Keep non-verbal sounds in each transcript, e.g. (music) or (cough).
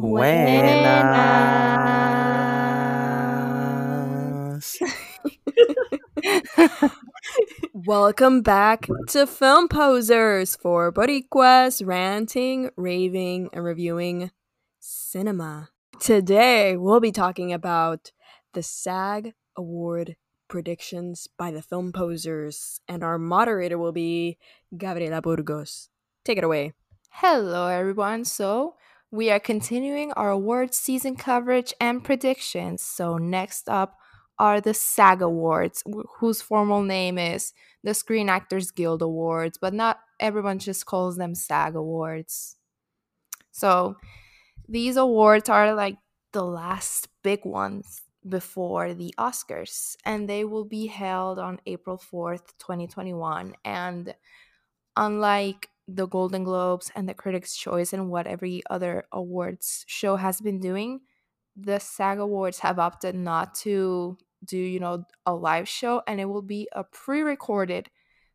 Buenas. (laughs) Welcome back to Film Posers for Boricuas ranting, raving, and reviewing cinema. Today, we'll be talking about the SAG Award predictions by the Film Posers, and our moderator will be Gabriela Burgos. Take it away. Hello, everyone. So, we are continuing our awards season coverage and predictions. So, next up are the SAG Awards, wh- whose formal name is the Screen Actors Guild Awards, but not everyone just calls them SAG Awards. So, these awards are like the last big ones before the Oscars, and they will be held on April 4th, 2021. And unlike the Golden Globes and the Critics' Choice and what every other awards show has been doing, the SAG Awards have opted not to do, you know, a live show, and it will be a pre-recorded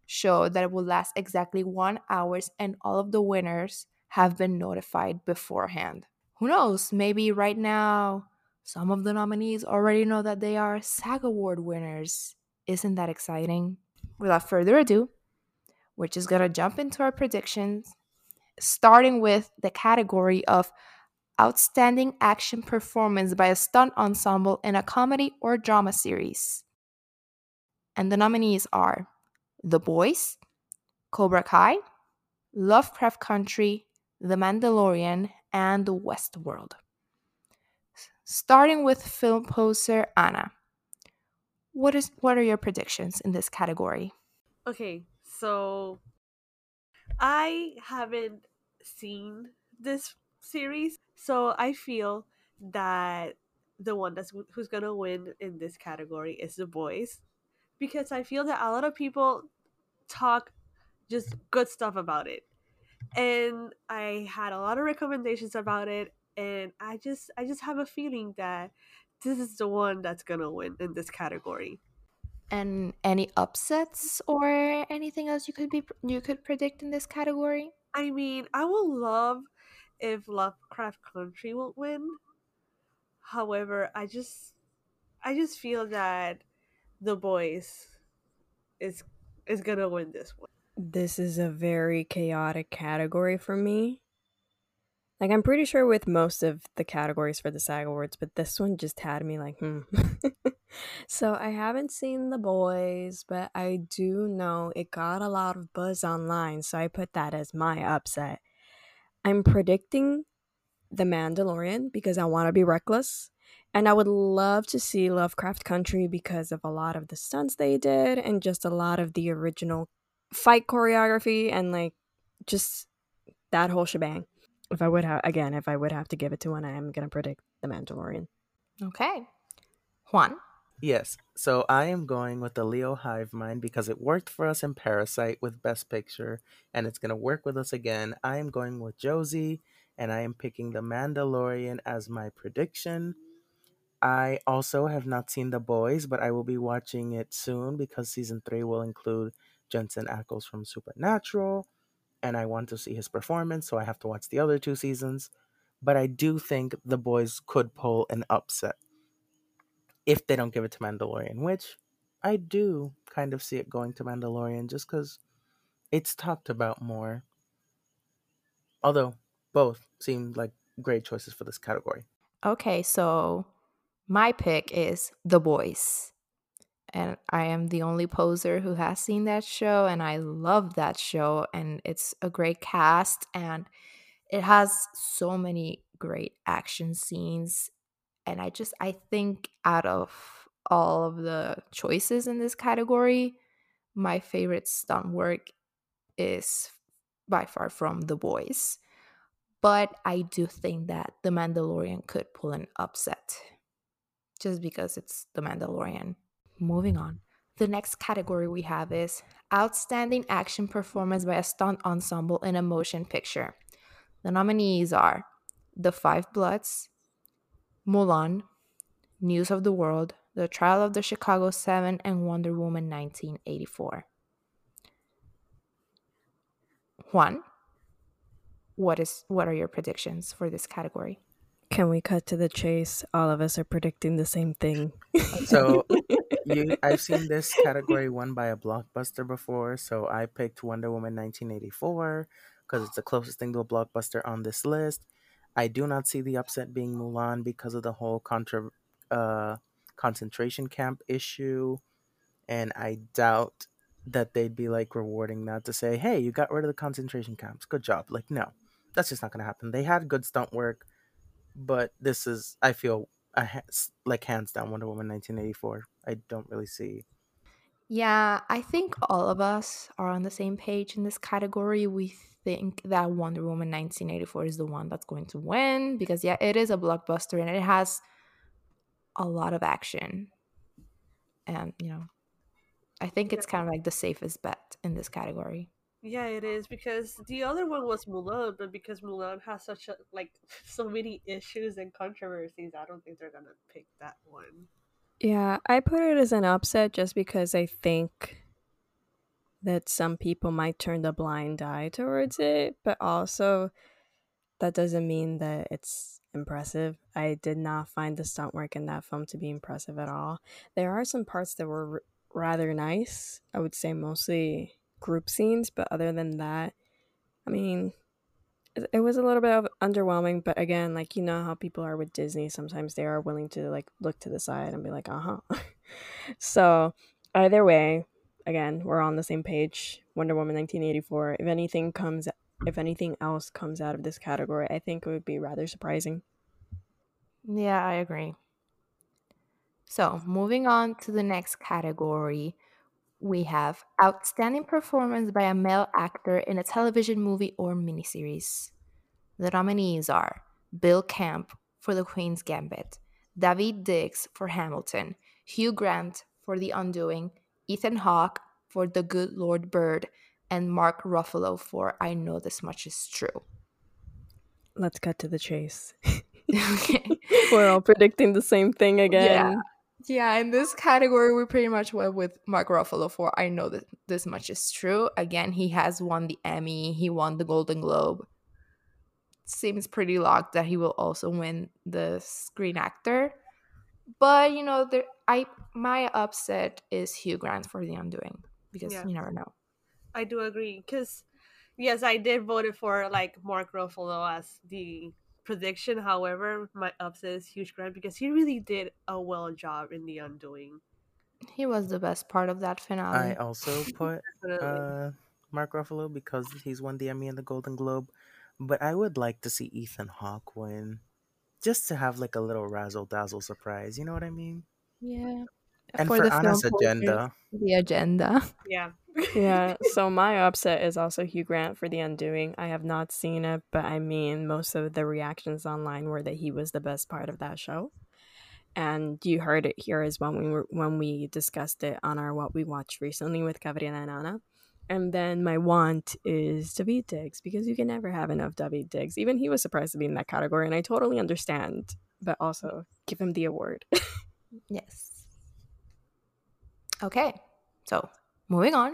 show that will last exactly one hours, and all of the winners have been notified beforehand. Who knows? Maybe right now some of the nominees already know that they are SAG Award winners. Isn't that exciting? Without further ado, we're just gonna jump into our predictions, starting with the category of Outstanding Action Performance by a Stunt Ensemble in a Comedy or Drama Series. And the nominees are The Boys, Cobra Kai, Lovecraft Country, The Mandalorian, and Westworld. Starting with film poster Anna. What is what are your predictions in this category? Okay, so I haven't seen this series, so I feel that the one that's who's gonna win in this category is the boys, because I feel that a lot of people talk just good stuff about it, and I had a lot of recommendations about it, and I just I just have a feeling that this is the one that's gonna win in this category. And any upsets or anything else you could be you could predict in this category? I mean, I will love if Lovecraft Country will win. However, I just I just feel that the boys is is gonna win this one. This is a very chaotic category for me. Like, I'm pretty sure with most of the categories for the SAG Awards, but this one just had me like, hmm. (laughs) so, I haven't seen The Boys, but I do know it got a lot of buzz online, so I put that as my upset. I'm predicting The Mandalorian because I want to be reckless. And I would love to see Lovecraft Country because of a lot of the stunts they did and just a lot of the original fight choreography and like just that whole shebang. If I would have again, if I would have to give it to one, I am gonna predict The Mandalorian. Okay. Juan. Yes, so I am going with the Leo Hive Mind because it worked for us in Parasite with Best Picture, and it's going to work with us again. I am going with Josie, and I am picking The Mandalorian as my prediction. I also have not seen The Boys, but I will be watching it soon because season three will include Jensen Ackles from Supernatural, and I want to see his performance, so I have to watch the other two seasons. But I do think The Boys could pull an upset if they don't give it to Mandalorian, which I do kind of see it going to Mandalorian just because it's talked about more. Although both seem like great choices for this category. Okay, so my pick is The Boys. And I am the only poser who has seen that show, and I love that show. And it's a great cast, and it has so many great action scenes. And I just, I think out of all of the choices in this category, my favorite stunt work is by far from The Boys. But I do think that The Mandalorian could pull an upset just because it's The Mandalorian. Moving on. The next category we have is Outstanding Action Performance by a Stunt Ensemble in a Motion Picture. The nominees are The Five Bloods, Mulan, News of the World, The Trial of the Chicago 7, and Wonder Woman 1984. Juan, what is what are your predictions for this category? Can we cut to the chase? All of us are predicting the same thing. So (laughs) you, I've seen this category won by a blockbuster before, so I picked Wonder Woman 1984 because it's the closest thing to a blockbuster on this list. I do not see the upset being Mulan because of the whole contra, uh, concentration camp issue, and I doubt that they'd be like rewarding that to say, "Hey, you got rid of the concentration camps. Good job." Like, no, that's just not gonna happen. They had good stunt work, but this is, I feel, ha- like hands down Wonder Woman 1984. I don't really see. Yeah, I think all of us are on the same page in this category. We think that Wonder Woman 1984 is the one that's going to win because, yeah, it is a blockbuster and it has a lot of action. And, you know, I think it's kind of like the safest bet in this category. Yeah, it is because the other one was Mulan, but because Mulan has such a like (laughs) so many issues and controversies, I don't think they're gonna pick that one. Yeah, I put it as an upset just because I think that some people might turn the blind eye towards it, but also that doesn't mean that it's impressive. I did not find the stunt work in that film to be impressive at all. There are some parts that were r- rather nice. I would say mostly group scenes, but other than that, I mean, it, was a little bit of underwhelming, but again, like you know how people are with Disney, sometimes they are willing to like look to the side and be like, "Uh-huh." (laughs) so, either way, again, we're on the same page. Wonder Woman 1984. If anything comes if anything else comes out of this category, I think it would be rather surprising. Yeah, I agree. So, moving on to the next category, we have Outstanding Performance by a Male Actor in a Television Movie or Miniseries. The nominees are Bill Camp for The Queen's Gambit, Daveed Diggs for Hamilton, Hugh Grant for The Undoing, Ethan Hawke for The Good Lord Bird, and Mark Ruffalo for I Know This Much Is True. Let's cut to the chase. (laughs) okay. (laughs) we're all predicting the same thing again. Yeah, in this category, we pretty much went with Mark Ruffalo for I know that this much is true. Again, he has won the Emmy, he won the Golden Globe. Seems pretty locked that he will also win the Screen Actor. But you know, there I my upset is Hugh Grant for The Undoing because Yeah. you never know. I do agree because yes, I did vote it for like Mark Ruffalo as the prediction. However, my upset is Hugh Grant because he really did a well job in The Undoing. He was the best part of that finale. I also (laughs) put uh, Mark Ruffalo because he's won the Emmy and the Golden Globe, but I would like to see Ethan Hawke win, just to have like a little razzle dazzle surprise. You know what I mean? yeah. And for, the Anna's film agenda, The agenda. yeah. yeah, (laughs) so my upset is also Hugh Grant for The Undoing. I have not seen it, but I mean, most of the reactions online were that he was the best part of that show. And you heard it here as well when we were, when we discussed it on our What We Watched recently with Gabriela and Anna. And then my want is Daveed Diggs because you can never have enough Daveed Diggs. Even he was surprised to be in that category, and I totally understand. But also, give him the award. (laughs) Yes. Okay, so moving on.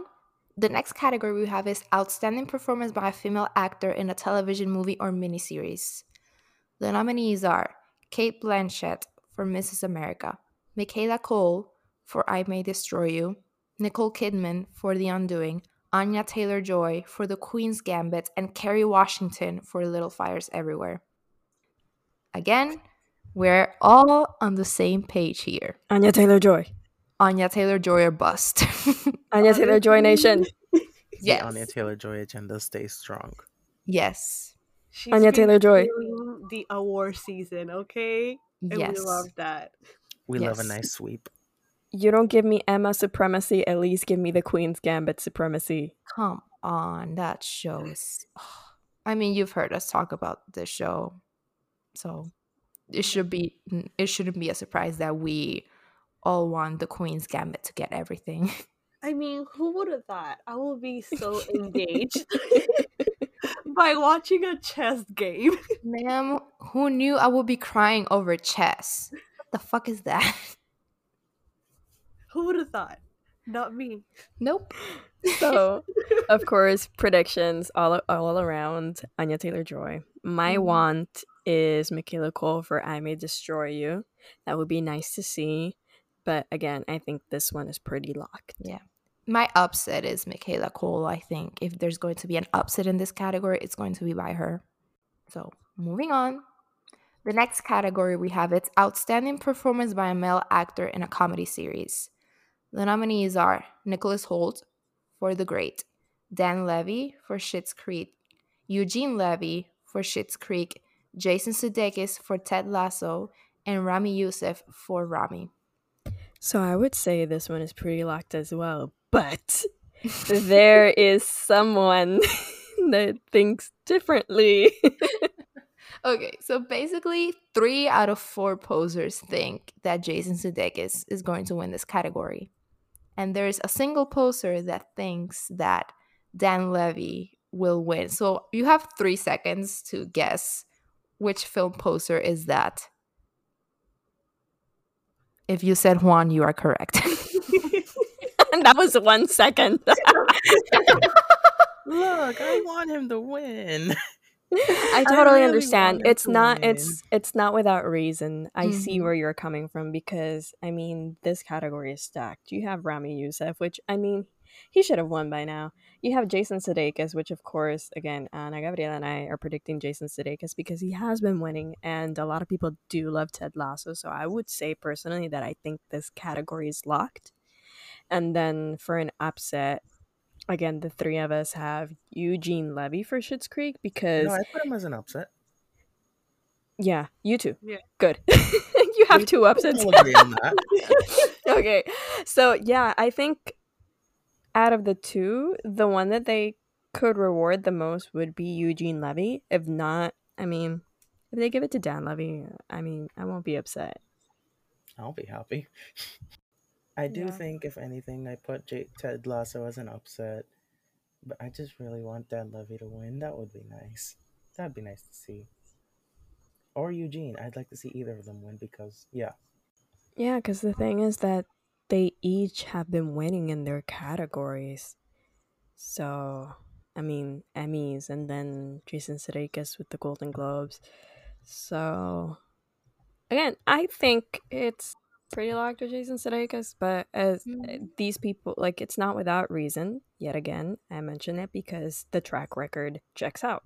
The next category we have is Outstanding Performance by a Female Actor in a Television Movie or Miniseries. The nominees are Cate Blanchett for Mrs. America, Michaela Coel for I May Destroy You, Nicole Kidman for The Undoing, Anya Taylor Joy for The Queen's Gambit, and Kerry Washington for Little Fires Everywhere. Again, we're all on the same page here. Anya Taylor Joy. Anya Taylor Joy or bust. (laughs) Anya Taylor Joy Nation. (laughs) yes. the Anya Taylor Joy agenda stays strong. Yes. She's Anya Taylor-Joy. The award season, okay? And Yes. we love that. We love a nice sweep. You don't give me Emma supremacy, at least give me the Queen's Gambit supremacy. Come on, that show is. (sighs) I mean, you've heard us talk about this show, so it should be. It shouldn't be a surprise that we all want the Queen's Gambit to get everything. (laughs) I mean, who would have thought? I will be so (laughs) engaged (laughs) by watching a chess game. Ma'am, who knew I would be crying over chess? What the fuck is that? who would have thought? Not me. Nope. So, of course, predictions all all around Anya Taylor Joy. My Mhm. want is Michaela Coel for I May Destroy You. That would be nice to see. But again, I think this one is pretty locked. Yeah. My upset is Michaela Coel. I think if there's going to be an upset in this category, it's going to be by her. So moving on. The next category we have it's outstanding performance by a male actor in a comedy series. The nominees are Nicholas Hoult for The Great, Dan Levy for Schitt's Creek, Eugene Levy for Schitt's Creek, Jason Sudeikis for Ted Lasso, and Ramy Youssef for Ramy. So I would say this one is pretty locked as well, but (laughs) there is someone (laughs) that thinks differently. (laughs) okay, so basically, three out of four posers think that Jason Sudeikis is going to win this category, and there's a single poser that thinks that Dan Levy will win. So you have three seconds to guess which film poster is that. If you said Juan, you are correct. (laughs) that was one second. (laughs) Look, I want him to win. (laughs) I totally really understand. It's not win. it's it's not without reason. I mm-hmm. see where you're coming from because I mean this category is stacked. You have Ramy Youssef, which I mean he should have won by now. You have Jason Sudeikis, which of course, again, uh, Ana Gabriela and I are predicting Jason Sudeikis because he has been winning, and a lot of people do love Ted Lasso. So I would say personally that I think this category is locked. And then for an upset, again, the three of us have Eugene Levy for Schitt's Creek because no, I put him as an upset. Yeah, you too. Yeah, good. (laughs) you have we two upsets. (laughs) okay, so yeah, I think out of the two, the one that they could reward the most would be Eugene Levy. If not, I mean, if they give it to Dan Levy, I mean, I won't be upset. I'll be happy. I do yeah. think, if anything, I put J- Ted Lasso as an upset, but I just really want Dan Levy to win. That would be nice. That'd be nice to see. Or Eugene. I'd like to see either of them win because, yeah. Yeah, because the thing is that they each have been winning in their categories. So, I mean, Emmys and then Jason Sudeikis with the Golden Globes. So, again, I think it's pretty locked with Jason Sudeikis, but as mm-hmm. these people, like, it's not without reason. Yet again, I mention it because the track record checks out.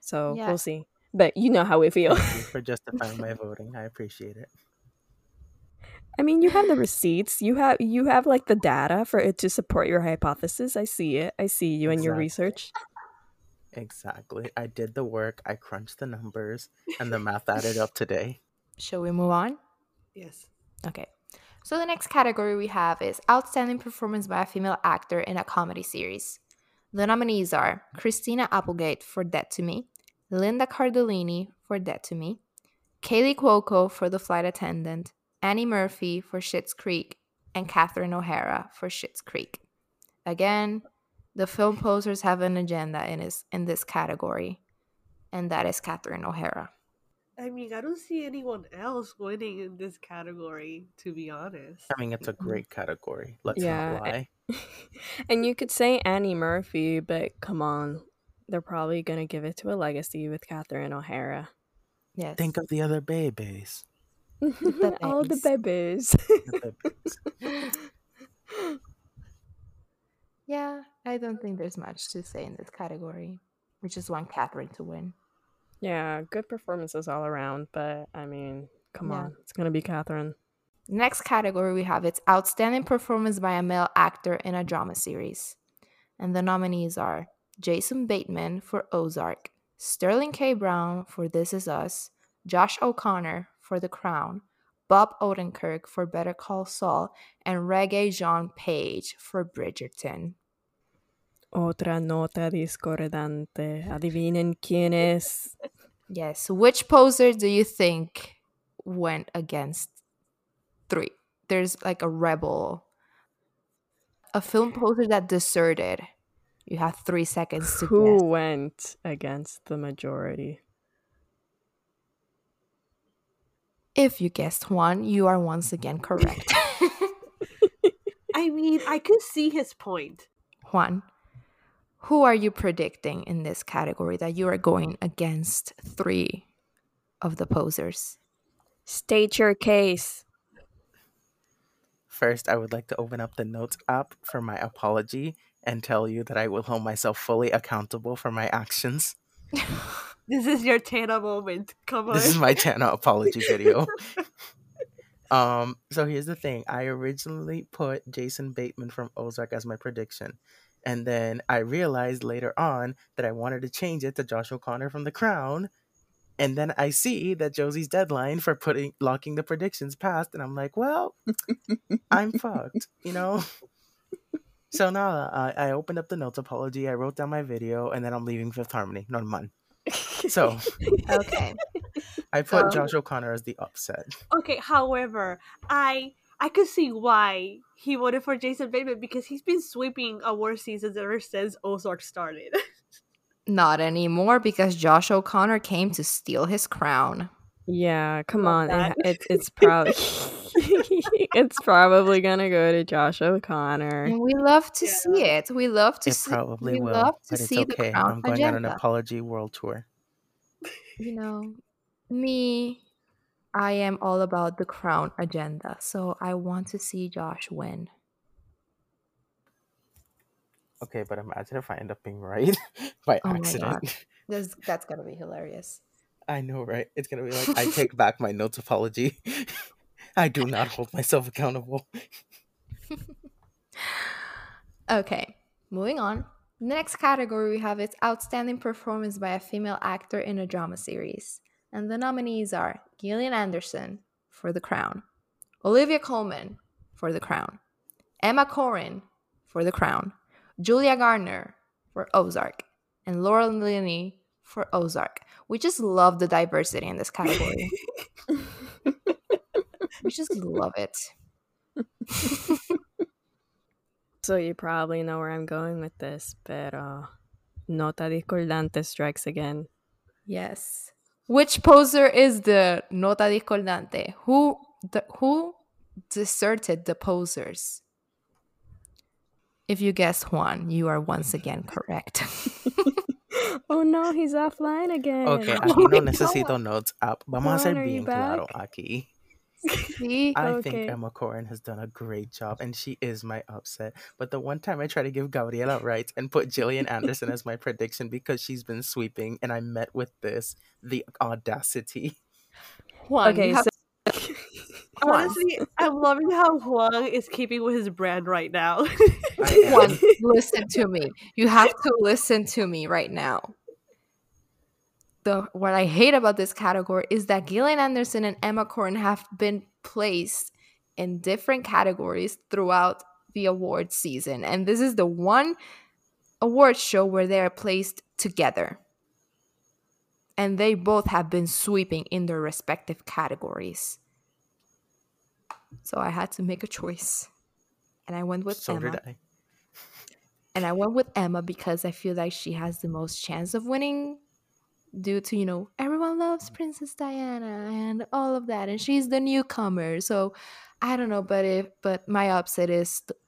So yeah. we'll see. But you know how we feel. for justifying my voting. I appreciate it. I mean, you have the receipts. You have you have like the data for it to support your hypothesis. I see it. I see you and your research. Exactly. I did the work. I crunched the numbers, and the math added up today. Shall we move on? Yes. Okay. So the next category we have is outstanding performance by a female actor in a comedy series. The nominees are Christina Applegate for Dead to Me, Linda Cardellini for Dead to Me, Kaley Cuoco for The Flight Attendant, Annie Murphy for Schitt's Creek, and Catherine O'Hara for Schitt's Creek. Again, the film posters have an agenda in this in this category, and that is Catherine O'Hara. I mean, I don't see anyone else winning in this category, to be honest. I mean, it's a great category. Let's yeah. not lie. (laughs) and you could say Annie Murphy, but come on, they're probably gonna give it to a legacy with Catherine O'Hara. Yes. Think of the other babies. (laughs) All the babies. (laughs) yeah, I don't think there's much to say in this category. We just want Catherine to win. Yeah, good performances all around, but I mean, come yeah. on, it's gonna be Catherine. Next category we have it's outstanding performance by a male actor in a drama series. And the nominees are Jason Bateman for Ozark, Sterling K. Brown for This Is Us, Josh O'Connor for The Crown, Bob Odenkirk for Better Call Saul, and Regé-Jean Page for Bridgerton. Otra nota discordante. Adivinen quién es. Yes. Which poser do you think went against three? There's like a rebel, a film poser that deserted. You have three seconds to Who guess. went against the majority? If you guessed one, you are once again correct. (laughs) (laughs) I mean, I can see his point. Juan, who are you predicting in this category that you are going against three of the posers? State your case. First, I would like to open up the Notes app for my apology and tell you that I will hold myself fully accountable for my actions. (laughs) This is your Tana moment. Come on. This is my Tana apology video. (laughs) Um, so here's the thing. I originally put Jason Bateman from Ozark as my prediction. And then I realized later on that I wanted to change it to Josh O'Connor from The Crown. And then I see that Josie's deadline for putting locking the predictions passed, and I'm like, well, I'm fucked, you know. So now uh, I opened up the notes apology. I wrote down my video, and then I'm leaving Fifth Harmony. Normal. So Okay. (laughs) I put So- Josh O'Connor as the upset. Okay, however, I I could see why he voted for Jason Bateman because he's been sweeping award seasons ever since Ozark started. (laughs) Not anymore because Josh O'Connor came to steal his crown. Yeah, come Love on. that. It, it's (laughs) it's probably it's probably gonna go to Josh O'Connor. And we love to Yeah. see it. We love to see It see probably we will, love to but it's see okay. the crown I'm going on an apology world tour. you know, me, I am all about the crown agenda. So I want to see Josh win. Okay, but imagine if I end up being right (laughs) by Oh accident. That's that's gonna be hilarious. I know, right? It's gonna be like I take back my notes apology. (laughs) I do not hold myself accountable. Okay, moving on. The next category we have is outstanding performance by a female actor in a drama series. And the nominees are Gillian Anderson for The Crown, Olivia Colman for The Crown, Emma Corrin for The Crown, Julia Garner for Ozark, and Laurel Linney for Ozark. We just love the diversity in this category. (laughs) we just love it. (laughs) So you probably know where I'm going with this, pero nota discordante strikes again. Yes. Which poser is the nota discordante? Who the, who deserted the posers? If you guess Juan, you are once again correct. (laughs) oh no, he's offline again. Okay, Oh aquí no my necesito notes up. Vamos a ser Juan, bien claro aquí. See? I Okay. think Emma Corrin has done a great job, and she is my upset. But the one time I tried to give Gabriela rights and put Gillian Anderson as my prediction because she's been sweeping, and I met with this the audacity. Juan, Okay, you have so (laughs) Juan, Honestly, I'm loving how Juan is keeping with his brand right now. (laughs) Juan, listen to me. You have to listen to me right now. The what I hate about this category is that Gillian Anderson and Emma Corrin have been placed in different categories throughout the award season, and this is the one award show where they are placed together. And they both have been sweeping in their respective categories. So I had to make a choice. And I went with so Emma. did I. And I went with Emma because I feel like she has the most chance of winning due to, you know, everyone loves Princess Diana and all of that. And she's the newcomer. So I don't know, but if but my upset is th-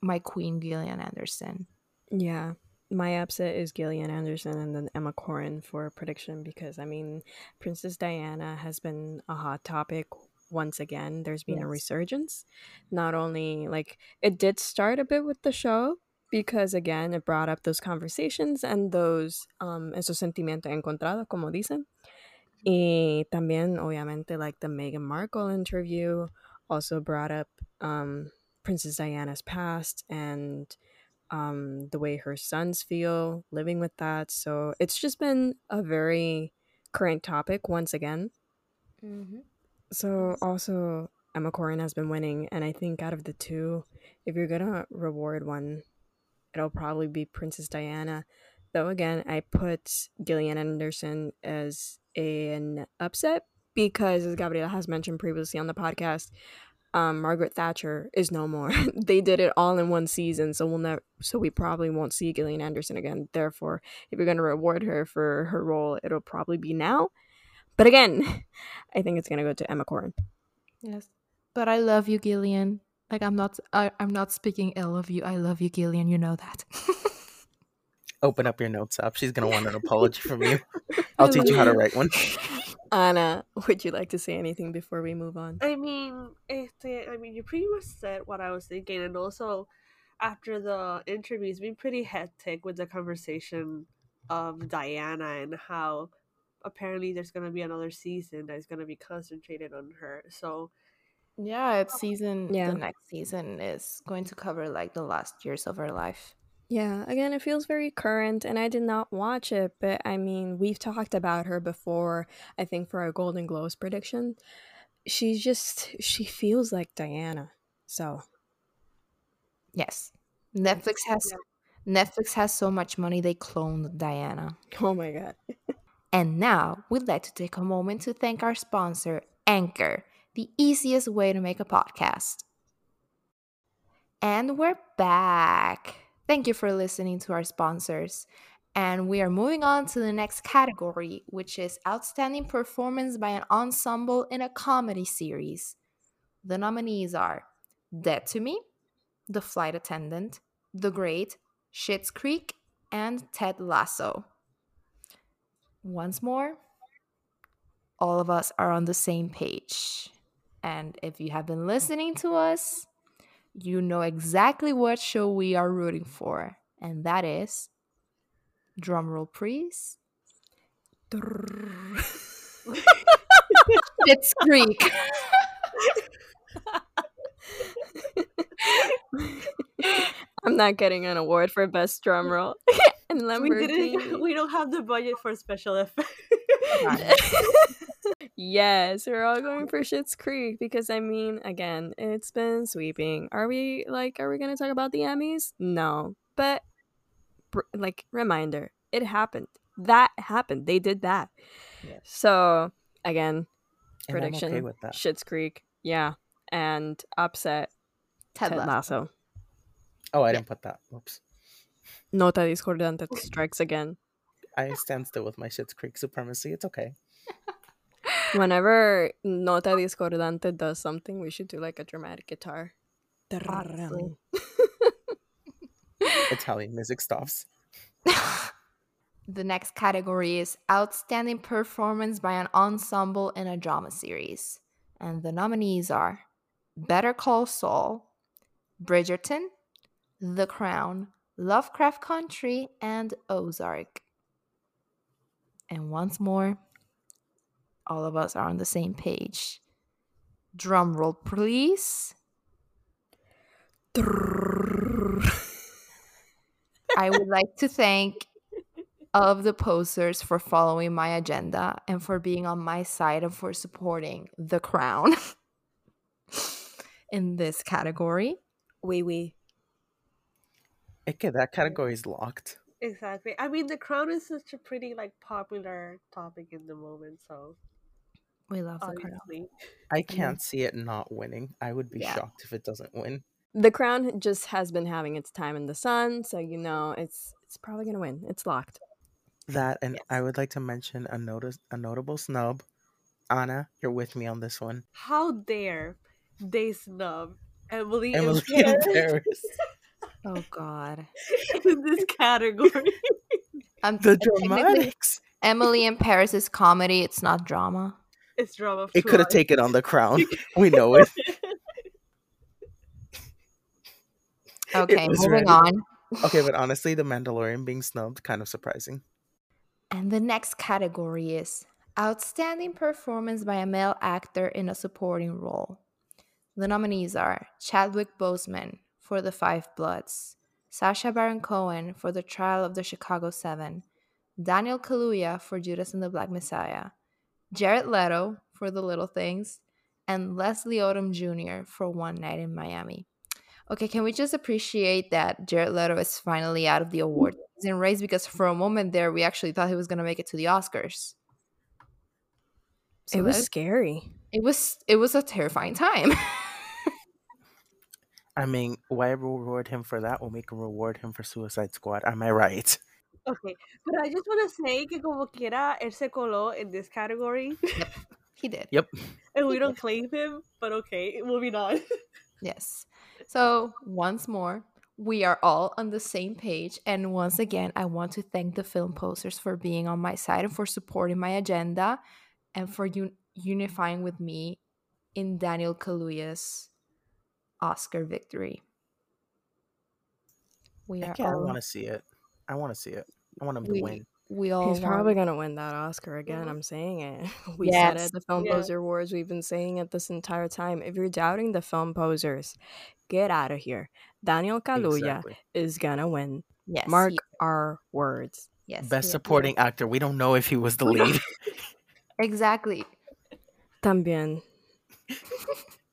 my queen Gillian Anderson. Yeah. My upset is Gillian Anderson and then Emma Corrin for prediction because I mean Princess Diana has been a hot topic once again. There's been a resurgence. Not only like it did start a bit with the show because again it brought up those conversations and those um esos sentimientos encontrados como dicen. Y también obviamente like the Meghan Markle interview also brought up um Princess Diana's past and um, the way her sons feel living with that. So it's just been a very current topic once again. So also Emma Corrin has been winning, and I think out of the two, if you're gonna reward one, it'll probably be Princess Diana. Though again, I put Gillian Anderson as an upset because, as Gabriela has mentioned previously on the podcast, um, Margaret Thatcher is no more. (laughs) they did it all in one season, so we'll never. So we probably won't see Gillian Anderson again. Therefore, if you're gonna reward her for her role, it'll probably be now. But again, (laughs) I think it's gonna go to Emma Corrin. Yes. But I love you, Gillian. Like I'm not I, I'm not speaking ill of you. I love you, Gillian. You know that. (laughs) Open up your notes up. She's gonna want an apology from you. (laughs) I'll teach you how to write one. (laughs) Anna, would you like to say anything before we move on? I mean, este, I mean, you pretty much said what I was thinking, and also after the interview, it's been pretty hectic with the conversation of Diana and how apparently there's gonna be another season that's gonna be concentrated on her. So Yeah, it's season. Yeah. The next season is going to cover like the last years of her life. Yeah, again, it feels very current, and I did not watch it, but I mean, we've talked about her before, I think, for our Golden Globes prediction. She's just, she feels like Diana. So, Yes, Netflix has Netflix has so much money they cloned Diana. (laughs) oh my god. And now we'd like to take a moment to thank our sponsor, Anchor, the easiest way to make a podcast. And we're back. Thank you for listening to our sponsors. And we are moving on to the next category, which is Outstanding Performance by an Ensemble in a Comedy Series. The nominees are Dead to Me, The Flight Attendant, The Great, Schitt's Creek, and Ted Lasso. Once more, all of us are on the same page. And if you have been listening to us, you know exactly what show we are rooting for. And that is, drumroll please, Schitt's Creek. I'm not getting an award for best drum roll. (laughs) (laughs) and we didn't, (laughs) we don't have the budget for special effects. Yes, we're all going for Schitt's Creek because I mean, again, it's been sweeping. Are we like, are we gonna talk about the Emmys? No, but like, reminder, it happened. That happened. They did that. Yes. So again, And I'm prediction: okay with that. Schitt's Creek. Yeah, and upset Ted Ted Lasso. Lasso. Oh, I didn't put that. Oops. Nota discordante strikes again. I stand still with my Schitt's Creek supremacy. It's okay. (laughs) Whenever Nota discordante does something, we should do like a dramatic guitar. Honestly. (laughs) Italian music stops. The next category is Outstanding Performance by an Ensemble in a Drama Series. And the nominees are Better Call Saul, Bridgerton, The Crown, Lovecraft Country, and Ozark. And once more, all of us are on the same page. Drum roll, please. I would like to thank all of the posters for following my agenda and for being on my side and for supporting the crown in this category. Wee wee. Okay, that category is locked. exactly. I mean, The Crown is such a pretty like popular topic in the moment. So We love the crown. I can't see it not winning. I would be Yeah. shocked if it doesn't win. The Crown just has been having its time in the sun, so you know it's it's probably gonna win. It's locked. That and Yes. I would like to mention a notice a notable snub. Anna, you're with me on this one. how dare they snub Emily, Emily and in Paris Paris. (laughs) Oh God. in this category? Um, The technically, dramatics. Emily in Paris is comedy. It's not drama. It's drama. It could have taken on the crown. (laughs) (laughs) We know it. Okay, was moving ready. on. Okay, but (laughs) honestly, The Mandalorian being snubbed, kind of surprising. And the next category is Outstanding Performance by a Male Actor in a Supporting Role. The nominees are Chadwick Boseman for The Five Bloods, Sacha Baron Cohen for The Trial of the Chicago Seven, Daniel Kaluuya for Judas and the Black Messiah, Jared Leto for The Little Things, and Leslie Odom Jr. for One Night in Miami. Okay, can we just appreciate that Jared Leto is finally out of the award mm-hmm. season race? Because for a moment there, we actually thought he was going to make it to the Oscars. So it was that- scary. it was it was a terrifying time. (laughs) I mean, why reward him for that when we can reward him for Suicide Squad? Am I right? Okay, but I just want to say que como quiera, él se coló in this category, he did. Yep. and we don't claim him. But okay, moving on. (laughs) Yes. So once more, we are all on the same page. And once again, I want to thank the film posters for being on my side and for supporting my agenda. and for un- unifying with me in Daniel Kaluuya's Oscar victory. We are I all want to see it. I want to see it. I want him to win. we all He's probably gonna win that Oscar again. Mhm. I'm saying it. (laughs) We said it Yes. at the Film Yeah. Poser Awards. We've been saying it this entire time. If you're doubting the film posers, get out of here. Daniel Kaluuya Exactly. is gonna win. yes, Mark he- our words. yes, Best he- supporting actor. We don't know if he was the lead. (laughs) Exactly. También. (laughs)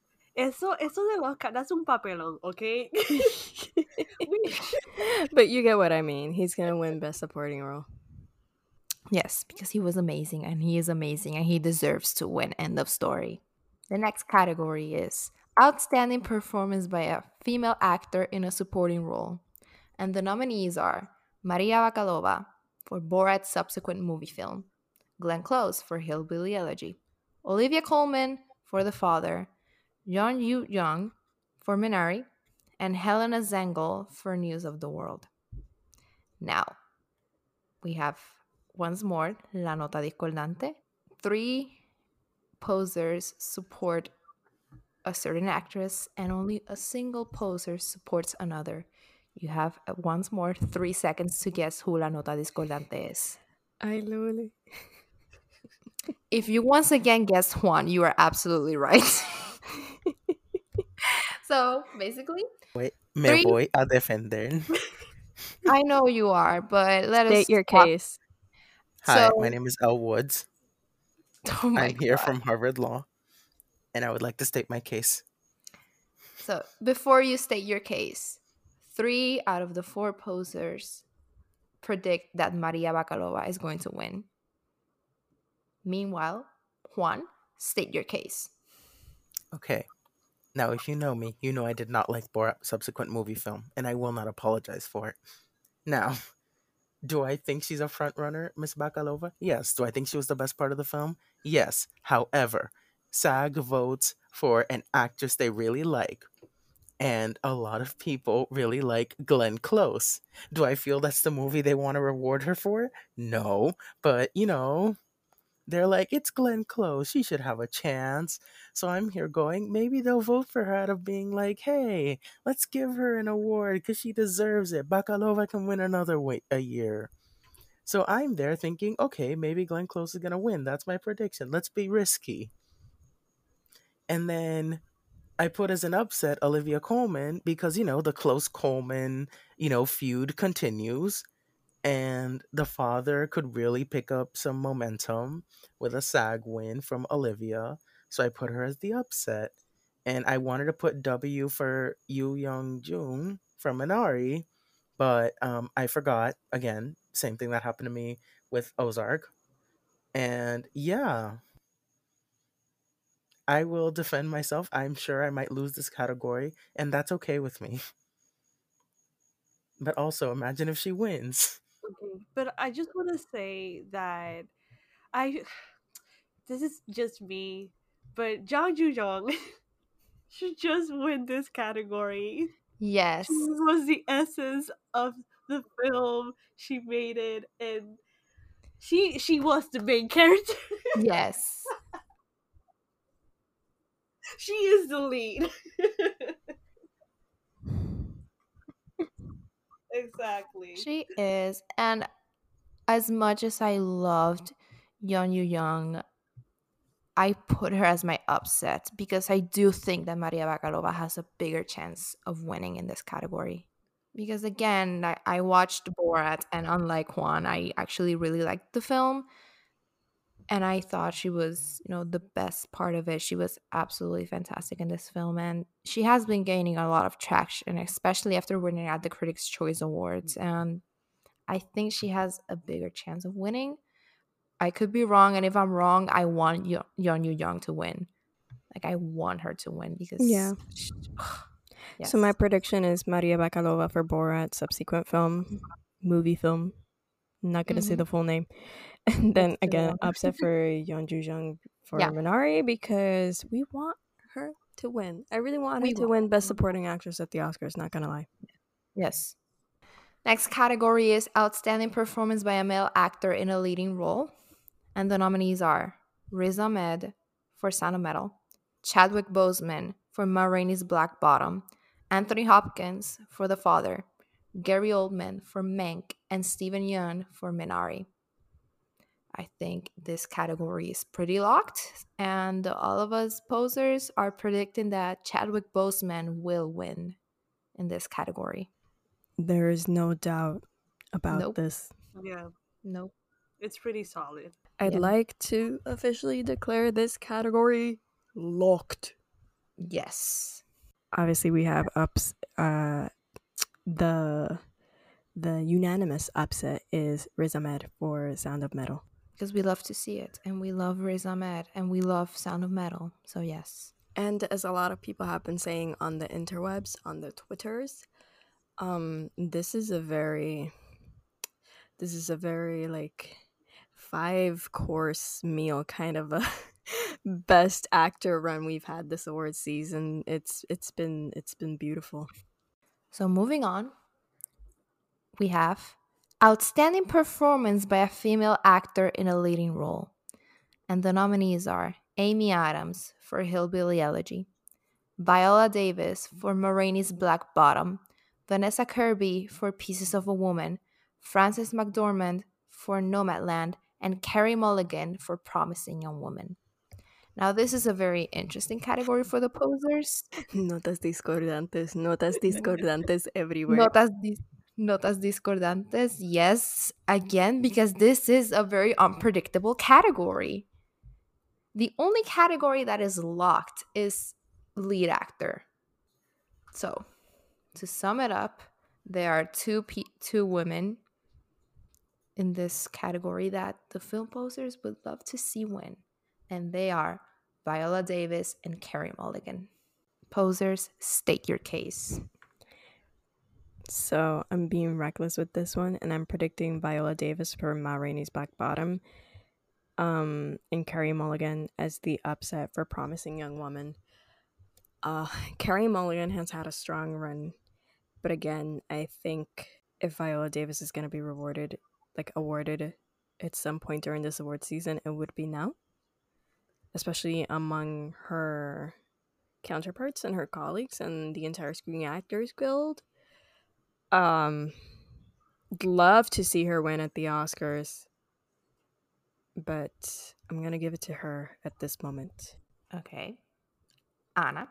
Eso, eso Oscar, that's un papelón, okay? (laughs) But you get what I mean. He's gonna win Best Supporting Role. Yes, because he was amazing and he is amazing and he deserves to win. End of story. The next category is Outstanding Performance by a Female Actor in a Supporting Role. And the nominees are Maria Bakalova for Borat's subsequent movie film, Glenn Close for Hillbilly Elegy, Olivia Colman for The Father, Yeon Yu Young for Minari, and Helena Zengel for News of the World. Now, we have once more La Nota Discordante. Three posers support a certain actress, and only a single poser supports another. You have uh, once more three seconds to guess who La Nota Discordante is. Ay, Luli. If you once again guess Juan, you are absolutely right. (laughs) so basically, Wait, me Three. voy a defender. (laughs) I know you are, but let us State your talk- case. Hi, So- my name is Elle Woods. (laughs) Oh my I'm here God. from Harvard Law, and I would like to state my case. So, before you state your case, three out of the four posers predict that Maria Bakalova is going to win. Meanwhile, Juan, state your case. Okay. Now, if you know me, you know I did not like Borat's subsequent movie film, and I will not apologize for it. Now, (laughs) do I think she's a front runner, Miss Bakalova? Yes. Do I think she was the best part of the film? Yes. However, SAG votes for an actress they really like, and a lot of people really like Glenn Close. Do I feel that's the movie they want to reward her for? No. But, you know, they're like, it's Glenn Close. She should have a chance. So I'm here going, maybe they'll vote for her out of being like, hey, let's give her an award because she deserves it. Bakalova can win another wait a year. So I'm there thinking, okay, maybe Glenn Close is going to win. That's my prediction. Let's be risky. And then I put as an upset Olivia Colman because, you know, the close Colman, you know, feud continues. And the father could really pick up some momentum with a SAG win from Olivia. So I put her as the upset. And I wanted to put W for Yu Young Jun from Minari, but um, I forgot. Again, same thing that happened to me with Ozark. And yeah, I will defend myself. I'm sure I might lose this category, and that's okay with me. But also, imagine if she wins. Okay, But I just want to say that I (sighs) this is just me, but Jang Ju Jong (laughs) should just win this category. Yes. She was the essence of the film. She made it, and she she was the main character. Yes. (laughs) she is the lead. (laughs) exactly. She is. And as much as I loved Yeon Yu Young, I put her as my upset because I do think that Maria Bakalova has a bigger chance of winning in this category. Because again, I, I watched Borat, and unlike Juan, I actually really liked the film. And I thought she was, you know, the best part of it. She was absolutely fantastic in this film. And she has been gaining a lot of traction, especially after winning at the Critics' Choice Awards. And I think she has a bigger chance of winning. I could be wrong, and if I'm wrong, I want Yeon Yu Young to win. Like I want her to win because Yeah. she- (sighs) So my prediction is Maria Bakalova for Borat subsequent film, movie film. I'm not gonna say Mhm. the full name. And (laughs) then again, (laughs) upset for Yeon Ju Jung for Yeah. Minari because we want her to win. I really want her We to want win Best. Supporting Actress at the Oscars. Not gonna lie. Yes. Next category is Outstanding Performance by a Male Actor in a Leading Role. And the nominees are Riz Ahmed for Sound of Metal, Chadwick Boseman for Ma Rainey's Black Bottom, Anthony Hopkins for The Father, Gary Oldman for Mank, and Steven Yeun for Minari. I think this category is pretty locked, and all of us posers are predicting that Chadwick Boseman will win in this category. There is no doubt about Nope. this. Yeah, Nope. it's pretty solid. I'd Yeah. like to officially declare this category locked. Yes. Obviously, we have ups. Uh, the the unanimous upset is Riz Ahmed for Sound of Metal. Because we love to see it, and we love Riz Ahmed, and we love Sound of Metal. So, yes. And as a lot of people have been saying on the interwebs, on the Twitters, um, this is a very, this is a very like five course meal kind of a (laughs) best actor run we've had this award season. It's it's been it's been beautiful. So, moving on, we have Outstanding Performance by a Female Actor in a Leading Role. And the nominees are Amy Adams for Hillbilly Elegy, Viola Davis for Ma Rainey's Black Bottom, Vanessa Kirby for Pieces of a Woman, Frances McDormand for Nomadland, and Carey Mulligan for Promising Young Woman. Now, this is a very interesting category for the posers. (laughs) Notas discordantes, notas discordantes everywhere. Notas, dis- notas discordantes, yes, again, because this is a very unpredictable category. The only category that is locked is lead actor. So, to sum it up, there are two pe- two women in this category that the film posers would love to see win, and they are Viola Davis and Carey Mulligan. Posers, state your case. So I'm being reckless with this one, and I'm predicting Viola Davis for Ma Rainey's Black Bottom, um, and Carey Mulligan as the upset for Promising Young Woman. Uh, (laughs) Carey Mulligan has had a strong run, but again, I think if Viola Davis is going to be rewarded, like awarded at some point during this award season, it would be now, especially among her counterparts and her colleagues and the entire Screen Actors Guild um love to see her win at the oscars but i'm gonna give it to her at this moment Okay. Anna.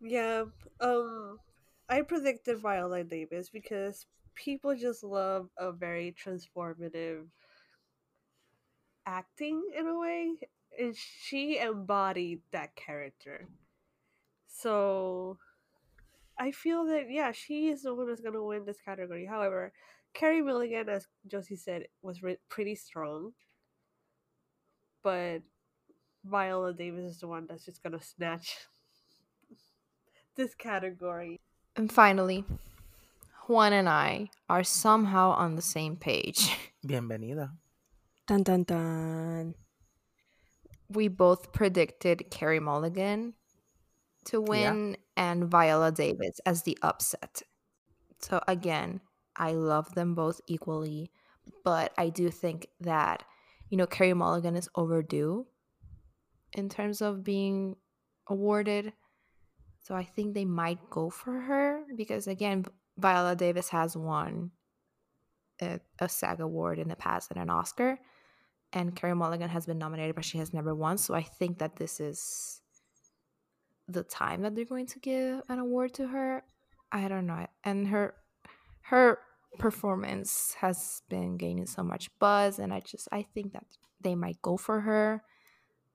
Yeah, um, I predicted Viola Davis because people just love a very transformative acting in a way, and she embodied that character. So I feel that yeah, she is the one that's gonna win this category. However, Carey Mulligan, as Josie said, was re- pretty strong, but Viola Davis is the one that's just gonna snatch (laughs) this category. And finally, Juan and I are somehow on the same page. (laughs) Bienvenida. dun dun dun We both predicted Carey Mulligan to win and Viola Davis as the upset. So again, I love them both equally, but I do think that you know Carey Mulligan is overdue in terms of being awarded. So I think they might go for her because again, Viola Davis has won a, a SAG award in the past and an Oscar, and Carey Mulligan has been nominated, but she has never won. So I think that this is the time that they're going to give an award to her. I don't know, and her her performance has been gaining so much buzz, and I just I think that they might go for her.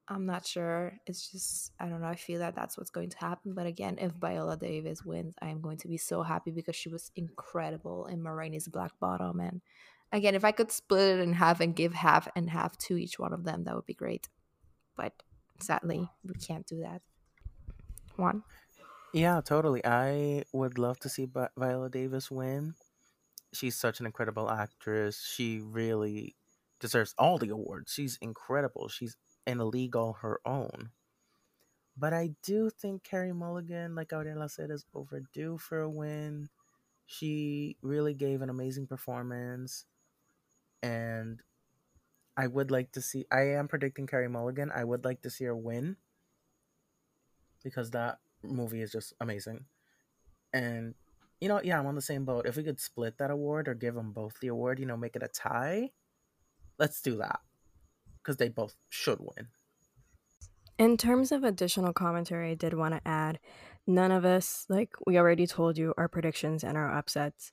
I'm not sure. It's just I don't know. I feel that that's what's going to happen. But again, if Viola Davis wins, I am going to be so happy because she was incredible in Ma Rainey's Black Bottom. And again, if I could split it in half and give half and half to each one of them, that would be great. But sadly, we can't do that. One. Yeah, totally. I would love to see Vi- Viola Davis win. She's such an incredible actress. She really deserves all the awards. She's incredible. She's in a league all her own. But I do think Carey Mulligan, like Aurela said, is overdue for a win. She really gave an amazing performance. And I would like to see. I am predicting Carey Mulligan. I would like to see her win because that movie is just amazing. And you know, yeah, I'm on the same boat. If we could split that award or give them both the award, you know, make it a tie, let's do that because they both should win. In terms of additional commentary, I did want to add none of us, like we already told you, our predictions and our upsets.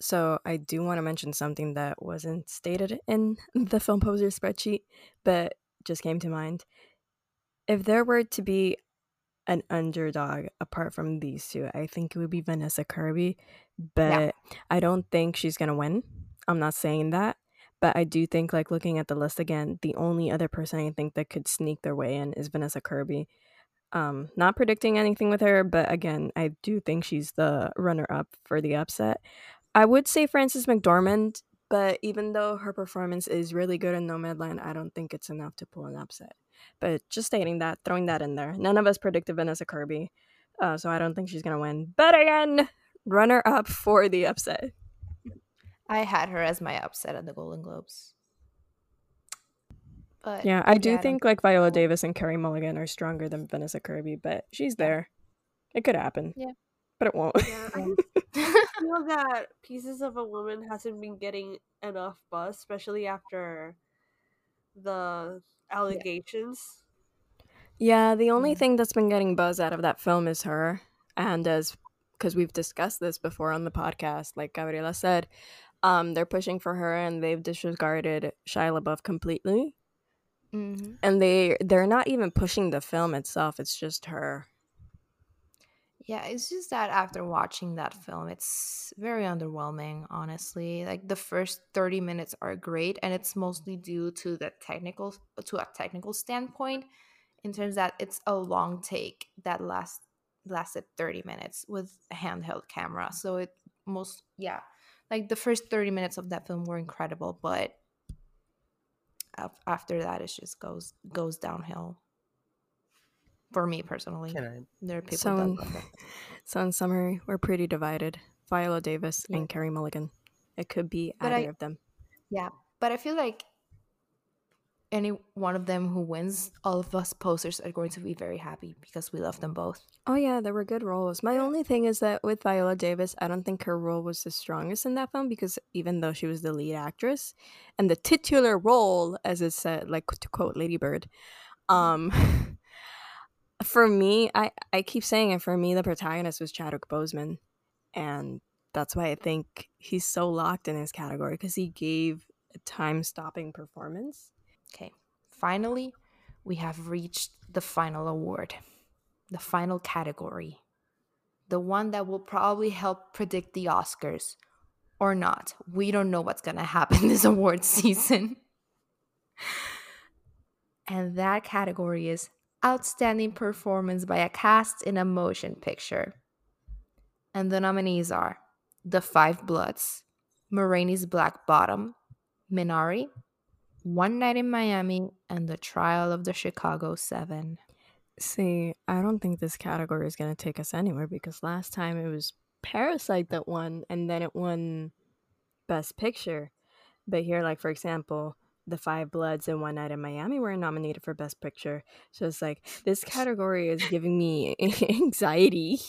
So I do want to mention something that wasn't stated in (laughs) the film poser spreadsheet, but just came to mind. If there were to be an underdog apart from these two, I think it would be Vanessa Kirby, but yeah. I don't think she's gonna win. I'm not saying that, but I do think, like looking at the list again, the only other person I think that could sneak their way in is Vanessa Kirby. Um, not predicting anything with her, but again, I do think she's the runner up for the upset. I would say Frances McDormand, but even though her performance is really good in Nomadland, I don't think it's enough to pull an upset. But just stating that, throwing that in there. None of us predicted Vanessa Kirby, uh, so I don't think she's gonna win. But again, runner up for the upset. I had her as my upset at the Golden Globes. But yeah, I do think like Viola Davis and Carey Mulligan are stronger than Vanessa Kirby, but she's there. It could happen. Yeah. But it won't. Yeah, I (laughs) feel that Pieces of a Woman hasn't been getting enough buzz, especially after the allegations. Yeah, the only thing that's been getting buzz out of that film is her. And as because we've discussed this before on the podcast, like Gabriela said, um, they're pushing for her and they've disregarded Shia LaBeouf completely. Mm-hmm. And they they're not even pushing the film itself. It's just her. Yeah, it's just that after watching that film, it's very underwhelming, honestly. Like the first 30 minutes are great and it's mostly due to the technical to a technical standpoint in terms that it's a long take that last lasted 30 minutes with a handheld camera. So it most yeah, like the first 30 minutes of that film were incredible, but after that it just goes goes downhill for me personally. There are people so in, so in summary, we're pretty divided. Viola Davis yeah. and Carey Mulligan. It could be but either I, of them. Yeah, but I feel like any one of them who wins, all of us posters are going to be very happy because we love them both. Oh yeah, there were good roles. My only thing is that with Viola Davis, I don't think her role was the strongest in that film because even though she was the lead actress and the titular role, as it said, like to quote Lady Bird, um, (laughs) for me, I I keep saying it. For me, the protagonist was Chadwick Boseman, and that's why I think he's so locked in his category because he gave a time-stopping performance Okay, finally, we have reached the final award, the final category, the one that will probably help predict the Oscars or not. We don't know what's going to happen (laughs) this award season. and that category is Outstanding Performance by a Cast in a Motion Picture. And the nominees are The Five Bloods, Ma Rainey's Black Bottom, Minari, one Night in Miami, and The Trial of the Chicago Seven. See, I don't think this category is going to take us anywhere because last time it was Parasite that won, and then it won Best Picture. But here, like, for example, The Five Bloods and One Night in Miami were nominated for Best Picture. So it's like, this category is giving me (laughs) anxiety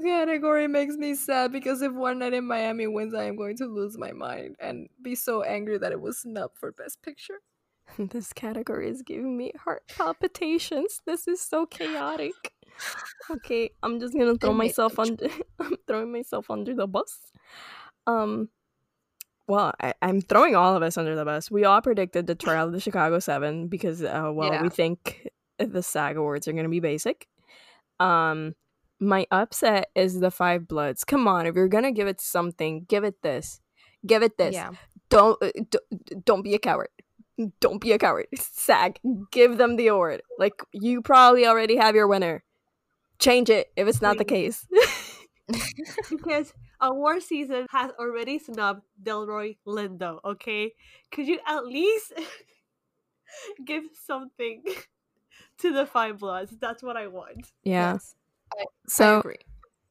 this category makes me sad because if One Night in Miami wins, I am going to lose my mind and be so angry that it was snubbed for Best Picture. (laughs) this category is giving me heart palpitations. This is so chaotic. Okay, I'm just gonna throw myself under. (laughs) I'm throwing myself under the bus. Um, well, I, am throwing all of us under the bus. We all predicted the trial of the Chicago Seven because, uh, well, yeah. we think the SAG awards are gonna be basic. Um, my upset is the five bloods. Come on, if you're gonna give it something, give it this. Give it this. Yeah. Don't uh, don't, don't be a coward. Don't be a coward. (laughs) SAG, give them the award. Like you probably already have your winner. Change it if it's not the case. (laughs) (laughs) because award season has already snubbed Delroy Lindo. Okay, could you at least (laughs) give something (laughs) to the Five Bloods? That's what I want. Yeah. Yes. I, so I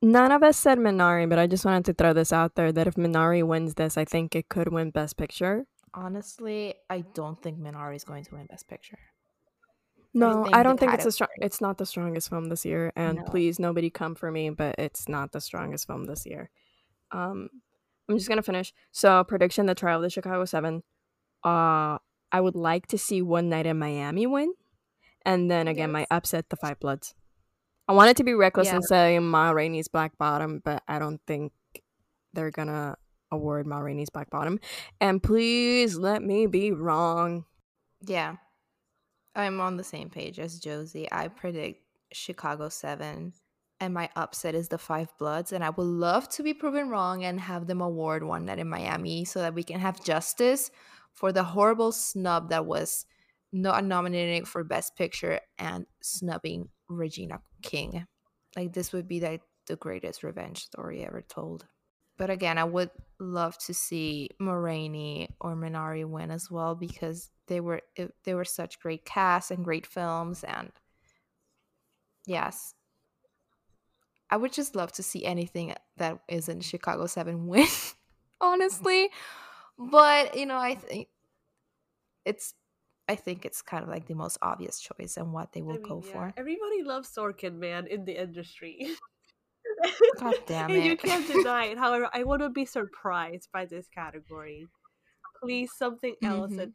none of us said Minari, but I just wanted to throw this out there that if Minari wins this, I think it could win Best Picture. Honestly, I don't think Minari is going to win Best Picture. No, think I don't think it's a strong. It's not the strongest film this year, and No. please, nobody come for me. But it's not the strongest film this year. Um, I'm just gonna finish. So, prediction: The Trial of the Chicago Seven. Uh, I would like to see One Night in Miami win, and then again, my upset: The Five Bloods. I wanted to be reckless Yeah. and say Ma Rainey's Black Bottom, but I don't think they're gonna award Ma Rainey's Black Bottom. And please let me be wrong. Yeah. I'm on the same page as Josie. I predict Chicago 7 and my upset is the Five Bloods and I would love to be proven wrong and have them award one night in Miami so that we can have justice for the horrible snub that was not nominated for best picture and snubbing Regina King. Like this would be like the greatest revenge story ever told. But again, I would love to see Ma Rainey or Minari win as well because they were they were such great casts and great films and yes. I would just love to see anything that isn't Chicago 7 (laughs) win, honestly. But, you know, I think it's I think it's kind of like the most obvious choice and what they will I mean, go yeah, for. Everybody loves Sorkin, man, in the industry. God (laughs) damn And you can't deny it. However, I wouldn't be surprised by this category. Please, something else Mhm. that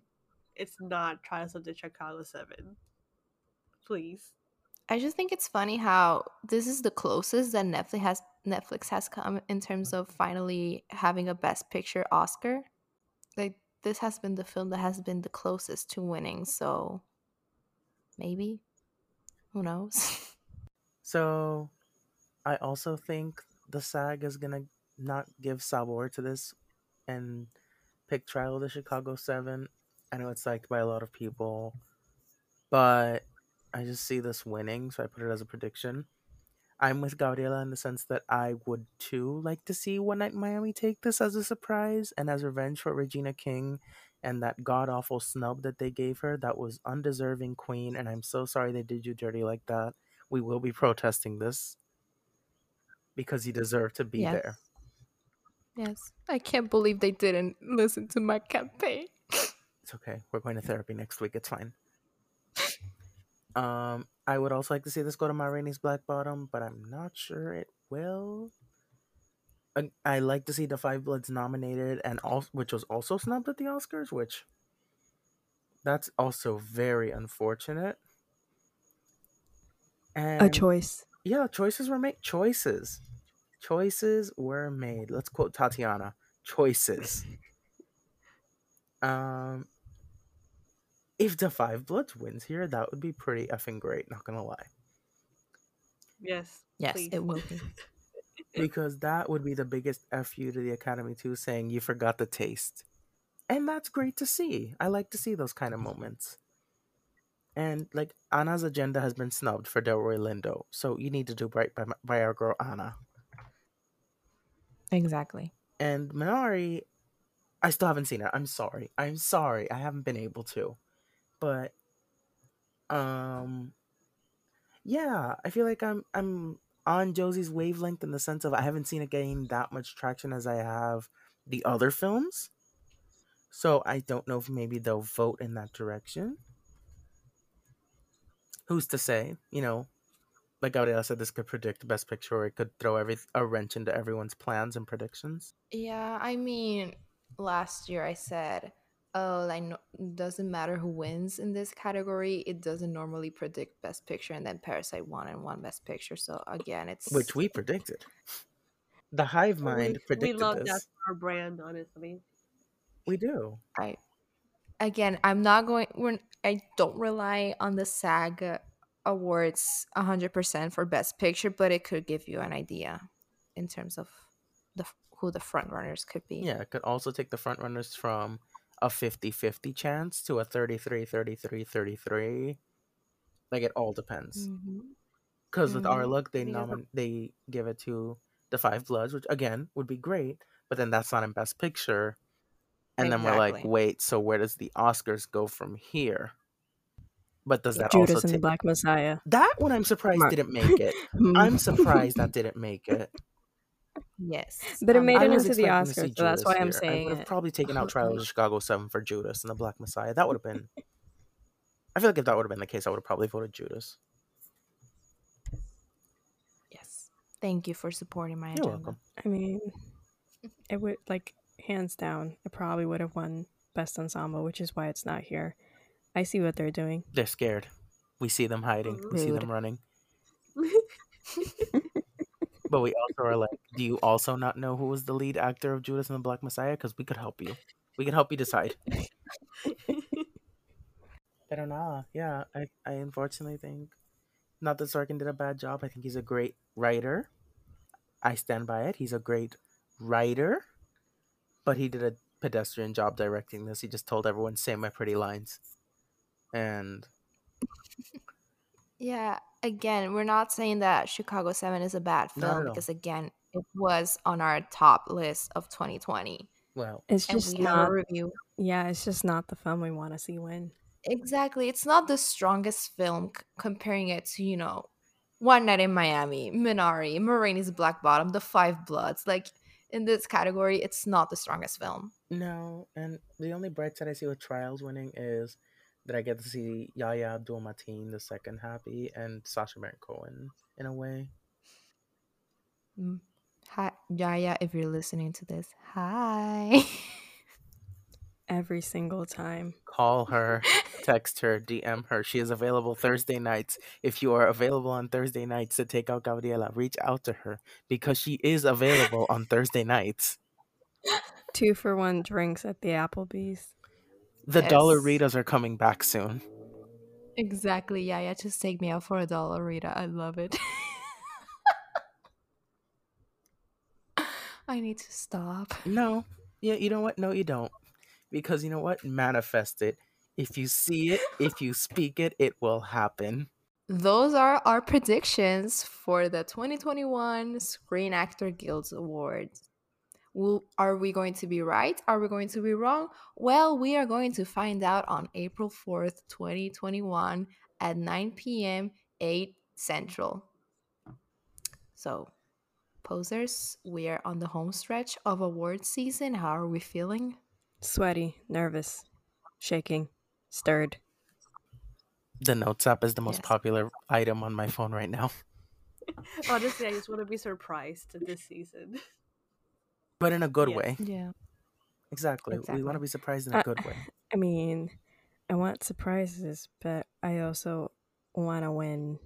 it's not Trials of the Chicago Seven. Please. I just think it's funny how this is the closest that Netflix has Netflix has come in terms of mm-hmm. finally having a Best Picture Oscar. Like this has been the film that has been the closest to winning, so maybe who knows? (laughs) So, I also think the SAG is gonna not give Sabor to this and pick Trial of the Chicago Seven. I know it's liked by a lot of people, but I just see this winning, so I put it as a prediction. I'm with Gabriela in the sense that I would too like to see One Night in Miami take this as a surprise and as revenge for Regina King and that god awful snub that they gave her. That was undeserving queen, and I'm so sorry they did you dirty like that. We will be protesting this because you deserve to be Yes. there. yes. I can't believe they didn't listen to my campaign. It's okay. We're going to therapy next week. It's fine. Um, I would also like to see this go to Ma Rainey's Black Bottom, but I'm not sure it will. I, I like to see the Five Bloods nominated, and also which was also snubbed at the Oscars, which that's also very unfortunate. And A choice. yeah, choices were made. Choices, choices were made. Let's quote Tatiana: "Choices." (laughs) Um, if the Five Bloods wins here, that would be pretty effing great. Not gonna lie, Yes. Yes, please. it will be. (laughs) because that would be the biggest fu to the Academy too, saying you forgot the taste, and that's great to see. I like to see those kind of moments. And like Anna's agenda has been snubbed for Delroy Lindo, so you need to do right by, by our girl Anna. Exactly. And Minari, I still haven't seen it. I'm sorry. I'm sorry. I haven't been able to. But um yeah, I feel like I'm I'm on Josie's wavelength in the sense of I haven't seen it gain that much traction as I have the other films. So I don't know if maybe they'll vote in that direction. Who's to say? You know, like Gabriela said, this could predict Best Picture, or it could throw every a wrench into everyone's plans and predictions. Yeah, I mean, last year I said, "Oh, like no, doesn't matter who wins in this category. It doesn't normally predict Best Picture." And then Parasite won and won Best Picture. So again, it's which we predicted. The hive mind we, we predicted love that for our brand, honestly. We do. I again, I'm not going. We're, I don't rely on the SAG awards 100% for Best Picture, but it could give you an idea in terms of the who the front runners could be. Yeah, it could also take the front runners from a 50-50 chance to a 33 33 33. Like it all depends. Because with our Mhm. luck, they nomin- they give it to the Five Bloods, which again would be great, but then that's not in Best Picture. And then we're like, wait, so where does the Oscars go from here? But does that Judas also and the take Black Messiah. that one? I'm surprised Mark. didn't make it. (laughs) I'm surprised that didn't make it. Yes. But it um, made I it into the expecting Oscars, so that's Judas why I'm here. I saying would have probably taken out Trials of (laughs) Chicago 7 for Judas and the Black Messiah. That would have been. I feel like if that would have been the case, I would have probably voted Judas. Yes. Thank you for supporting my You're agenda. welcome. I mean, it would like hands down. It probably would have won best ensemble, which is why it's not here. I see what they're doing. They're scared. We see them hiding. We see them running. (laughs) But we also are like, do you also not know who was the lead actor of Judas and the Black Messiah? Because we could help you. We can help you decide. I don't know. Yeah, I, I unfortunately think not that Sorkin did a bad job. I think he's a great writer. I stand by it. He's a great writer, but he did a pedestrian job directing this. He just told everyone, say my pretty lines. And Yeah, again, we're not saying that Chicago 7 is a bad Not film at all. because again, it was on our top list of 2020. well, It's just we not. review. Yeah, it's just not the film we want to see win. Exactly. It's not the strongest film c- comparing it to, you know, One Night in Miami, Minari, Ma Rainey's Black Bottom, The Five Bloods. Like in this category, it's not the strongest film. no. And the only bright side I see with Trials winning is that I get to see Yahya Abdul-Mateen, the second happy, and Sacha Baron Cohen in a way. Mm. Hi, Yahya, if you're listening to this, hi. (laughs) Every single time. Call her, text her, DM her. She is available Thursday nights. If you are available on Thursday nights to take out Gabriela, reach out to her because she is available on Thursday nights. Two for one drinks at the Applebee's. The Yes. dollar Ritas are coming back soon. exactly, Yahya. Just take me out for a dollar, Rita. I love it. (laughs) I need to stop. No, yeah, you know what? No, you don't. Because you know what? Manifest it. If you see it, if you speak it, it will happen. Those are our predictions for the 2021 Screen Actor Guild Awards. Will, are we going to be right? Are we going to be wrong? Well, we are going to find out on April 4th, 2021 at 9 p.m., 8 Central. So, posers, we are on the home stretch of award season. How are we feeling? Sweaty, nervous, shaking, stirred. The Notes app is the most Yes. popular item on my phone right now. (laughs) Honestly, I just want to be surprised this season. (laughs) But in a good Yes. way. Yeah. Exactly. We want to be surprised in a good way. (laughs) I mean, I want surprises, but I also want to win.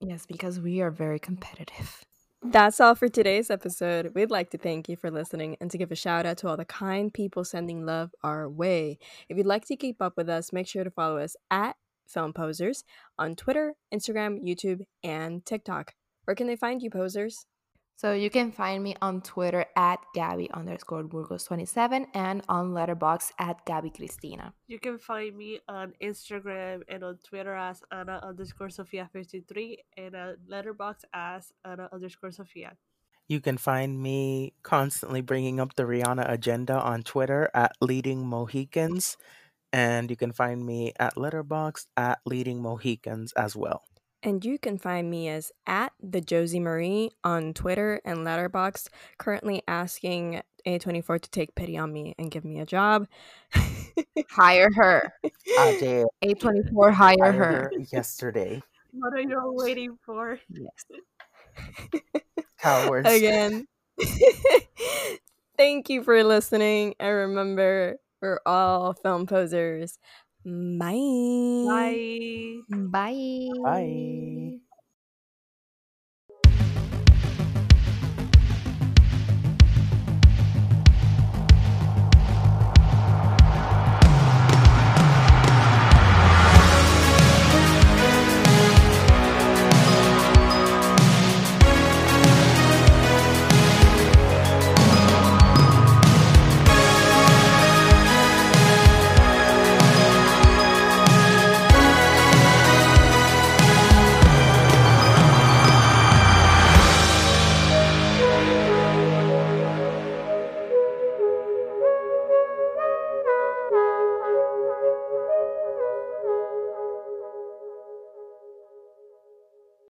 Yes, because we are very competitive. That's all for today's episode. We'd like to thank you for listening and to give a shout out to all the kind people sending love our way. If you'd like to keep up with us, make sure to follow us at Film Posers on Twitter, Instagram, YouTube, and TikTok. Where can they find you, posers? So you can find me on Twitter at Gabby underscore Burgos27 and on Letterboxd at Gabby Cristina. You can find me on Instagram and on Twitter as Anna underscore Sofia53 and on Letterboxd as Anna underscore Sofia. You can find me constantly bringing up the Rihanna agenda on Twitter at Leading Mohicans. And you can find me at Letterboxd at Leading Mohicans as well. And you can find me as at the Josie Marie on Twitter and Letterboxd, currently asking A24 to take pity on me and give me a job. (laughs) Hire her. (laughs) I did A24, hire hire her. her yesterday. What are you all waiting for? Yes. (laughs) Cowards. Again. Thank you for listening. And remember, we're all film posers. Bye. Bye. Bye. Bye.